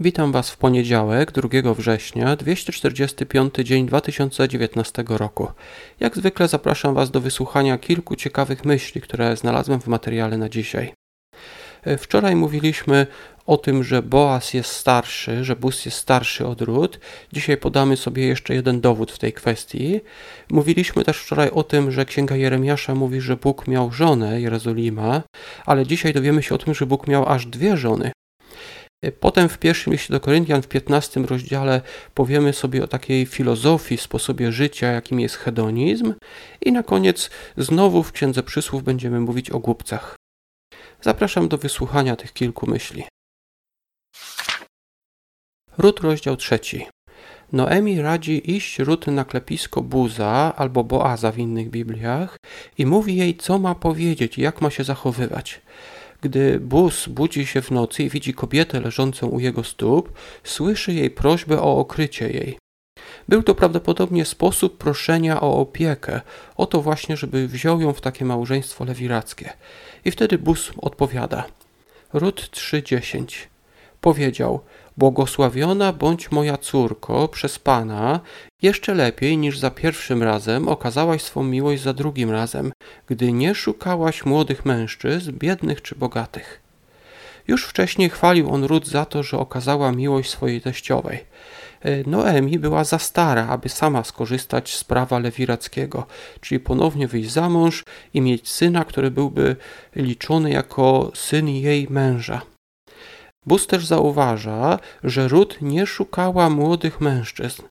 Witam Was w poniedziałek, 2 września, 245 dzień 2019 roku. Jak zwykle zapraszam Was do wysłuchania kilku ciekawych myśli, które znalazłem w materiale na dzisiaj. E, wczoraj mówiliśmy o tym, że Boaz jest starszy, że Bus jest starszy od Rut. Dzisiaj podamy sobie jeszcze jeden dowód w tej kwestii. Mówiliśmy też wczoraj o tym, że Księga Jeremiasza mówi, że Bóg miał żonę, Jerozolima, ale dzisiaj dowiemy się o tym, że Bóg miał aż dwie żony. Potem w pierwszym liście do Koryntian, w 15 rozdziale, powiemy sobie o takiej filozofii, sposobie życia, jakim jest hedonizm. I na koniec znowu w Księdze Przysłów będziemy mówić o głupcach. Zapraszam do wysłuchania tych kilku myśli. Ród, rozdział trzeci. Noemi radzi iść Rut na klepisko Buza albo Boaza w innych Bibliach i mówi jej, co ma powiedzieć jak ma się zachowywać. Gdy Bus budzi się w nocy i widzi kobietę leżącą u jego stóp, słyszy jej prośbę o okrycie jej. Był to prawdopodobnie sposób proszenia o opiekę, o to właśnie, żeby wziął ją w takie małżeństwo lewirackie. I wtedy Bus odpowiada. Rut 3:10 powiedział: Błogosławiona bądź moja córko przez Pana, jeszcze lepiej niż za pierwszym razem okazałaś swą miłość za drugim razem, gdy nie szukałaś młodych mężczyzn, biednych czy bogatych. Już wcześniej chwalił on Rut za to, że okazała miłość swojej teściowej. E, Noemi była za stara, aby sama skorzystać z prawa lewirackiego, czyli ponownie wyjść za mąż i mieć syna, który byłby liczony jako syn jej męża. Bus też zauważa, że Rut nie szukała młodych mężczyzn.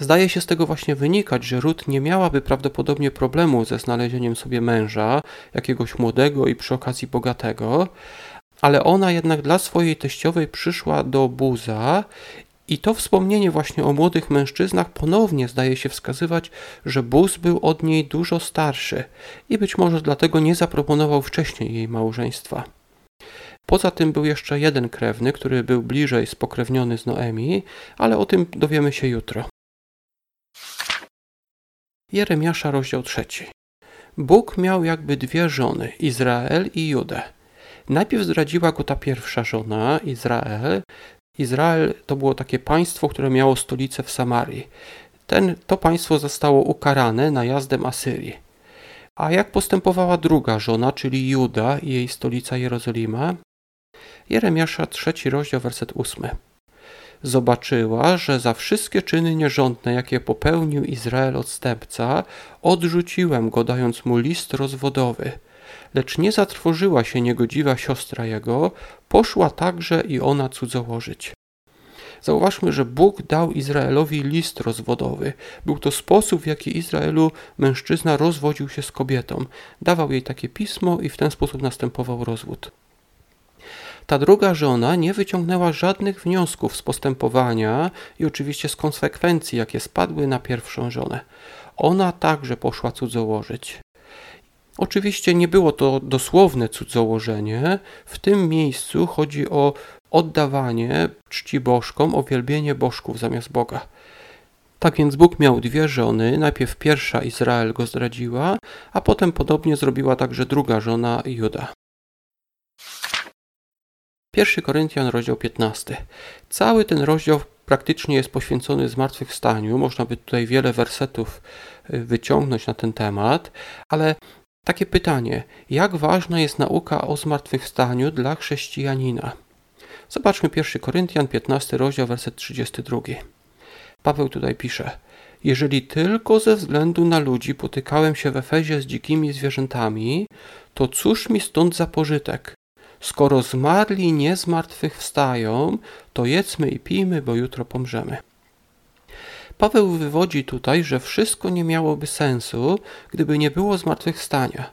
Zdaje się z tego właśnie wynikać, że Rut nie miałaby prawdopodobnie problemu ze znalezieniem sobie męża, jakiegoś młodego i przy okazji bogatego, ale ona jednak dla swojej teściowej przyszła do Buza i to wspomnienie właśnie o młodych mężczyznach ponownie zdaje się wskazywać, że Buz był od niej dużo starszy i być może dlatego nie zaproponował wcześniej jej małżeństwa. Poza tym był jeszcze jeden krewny, który był bliżej spokrewniony z Noemi, ale o tym dowiemy się jutro. Jeremiasza, rozdział trzeci. Bóg miał jakby dwie żony, Izrael i Judę. Najpierw zdradziła go ta pierwsza żona, Izrael. Izrael to było takie państwo, które miało stolicę w Samarii. Ten, to państwo zostało ukarane najazdem Asyrii. A jak postępowała druga żona, czyli Juda i jej stolica Jerozolima? Jeremiasza, trzeci rozdział, werset ósmy. Zobaczyła, że za wszystkie czyny nierządne, jakie popełnił Izrael odstępca, odrzuciłem go, dając mu list rozwodowy. Lecz nie zatrwożyła się niegodziwa siostra jego, poszła także i ona cudzołożyć. Zauważmy, że Bóg dał Izraelowi list rozwodowy. Był to sposób, w jaki Izraelu mężczyzna rozwodził się z kobietą. Dawał jej takie pismo i w ten sposób następował rozwód. Ta druga żona nie wyciągnęła żadnych wniosków z postępowania i oczywiście z konsekwencji, jakie spadły na pierwszą żonę. Ona także poszła cudzołożyć. Oczywiście nie było to dosłowne cudzołożenie. W tym miejscu chodzi o oddawanie czci bożkom, uwielbienie bożków zamiast Boga. Tak więc Bóg miał dwie żony. Najpierw pierwsza Izrael go zdradziła, a potem podobnie zrobiła także druga żona Juda. 1 Koryntian, rozdział 15. Cały ten rozdział praktycznie jest poświęcony zmartwychwstaniu. Można by tutaj wiele wersetów y, wyciągnąć na ten temat, ale takie pytanie: jak ważna jest nauka o zmartwychwstaniu dla chrześcijanina? Zobaczmy 1 Koryntian, 15 rozdział, werset 32. Paweł tutaj pisze: Jeżeli tylko ze względu na ludzi potykałem się w Efezie z dzikimi zwierzętami, to cóż mi stąd za pożytek? Skoro zmarli nie zmartwychwstają, to jedzmy i pijmy, bo jutro pomrzemy. Paweł wywodzi tutaj, że wszystko nie miałoby sensu, gdyby nie było zmartwychwstania.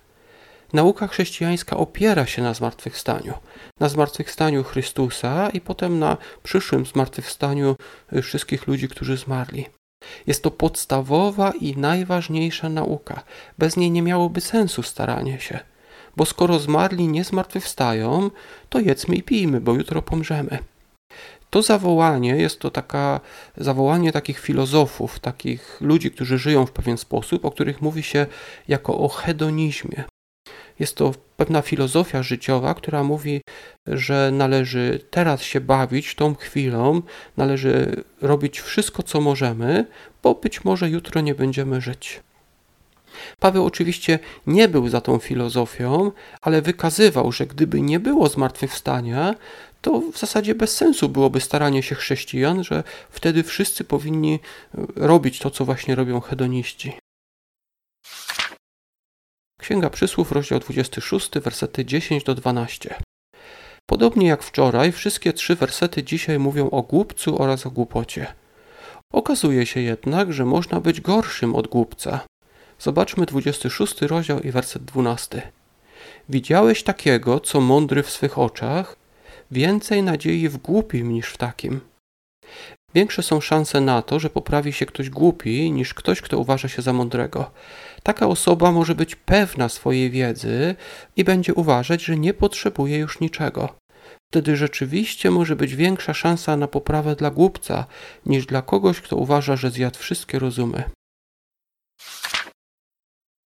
Nauka chrześcijańska opiera się na zmartwychwstaniu, na zmartwychwstaniu Chrystusa i potem na przyszłym zmartwychwstaniu wszystkich ludzi, którzy zmarli. Jest to podstawowa i najważniejsza nauka. Bez niej nie miałoby sensu staranie się bo skoro zmarli nie zmartwychwstają, to jedzmy i pijmy, bo jutro pomrzemy. To zawołanie jest to taka, zawołanie takich filozofów, takich ludzi, którzy żyją w pewien sposób, o których mówi się jako o hedonizmie. Jest to pewna filozofia życiowa, która mówi, że należy teraz się bawić tą chwilą, należy robić wszystko, co możemy, bo być może jutro nie będziemy żyć. Paweł oczywiście nie był za tą filozofią, ale wykazywał, że gdyby nie było zmartwychwstania, to w zasadzie bez sensu byłoby staranie się chrześcijan, że wtedy wszyscy powinni robić to, co właśnie robią hedoniści. Księga Przysłów, rozdział 26, wersety 10 do 12. Podobnie jak wczoraj, wszystkie trzy wersety dzisiaj mówią o głupcu oraz o głupocie. Okazuje się jednak, że można być gorszym od głupca. Zobaczmy 26 rozdział i werset 12. Widziałeś takiego, co mądry w swych oczach? Więcej nadziei w głupim niż w takim. Większe są szanse na to, że poprawi się ktoś głupi, niż ktoś, kto uważa się za mądrego. Taka osoba może być pewna swojej wiedzy i będzie uważać, że nie potrzebuje już niczego. Wtedy rzeczywiście może być większa szansa na poprawę dla głupca, niż dla kogoś, kto uważa, że zjadł wszystkie rozumy.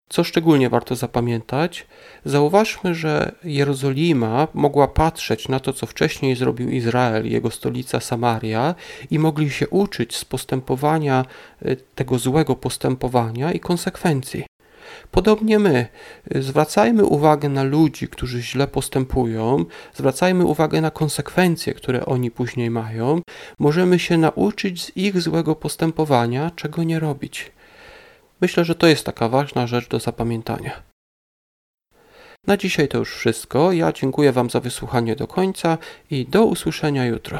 Co szczególnie warto zapamiętać, zauważmy, że Jerozolima mogła patrzeć na to, co wcześniej zrobił Izrael, jego stolica Samaria, i mogli się uczyć z postępowania, y, tego złego postępowania i konsekwencji. Podobnie my zwracajmy uwagę na ludzi, którzy źle postępują, zwracajmy uwagę na konsekwencje, które oni później mają. Możemy się nauczyć z ich złego postępowania, czego nie robić. Myślę, że to jest taka ważna rzecz do zapamiętania. Na dzisiaj to już wszystko. Ja dziękuję Wam za wysłuchanie do końca i do usłyszenia jutro.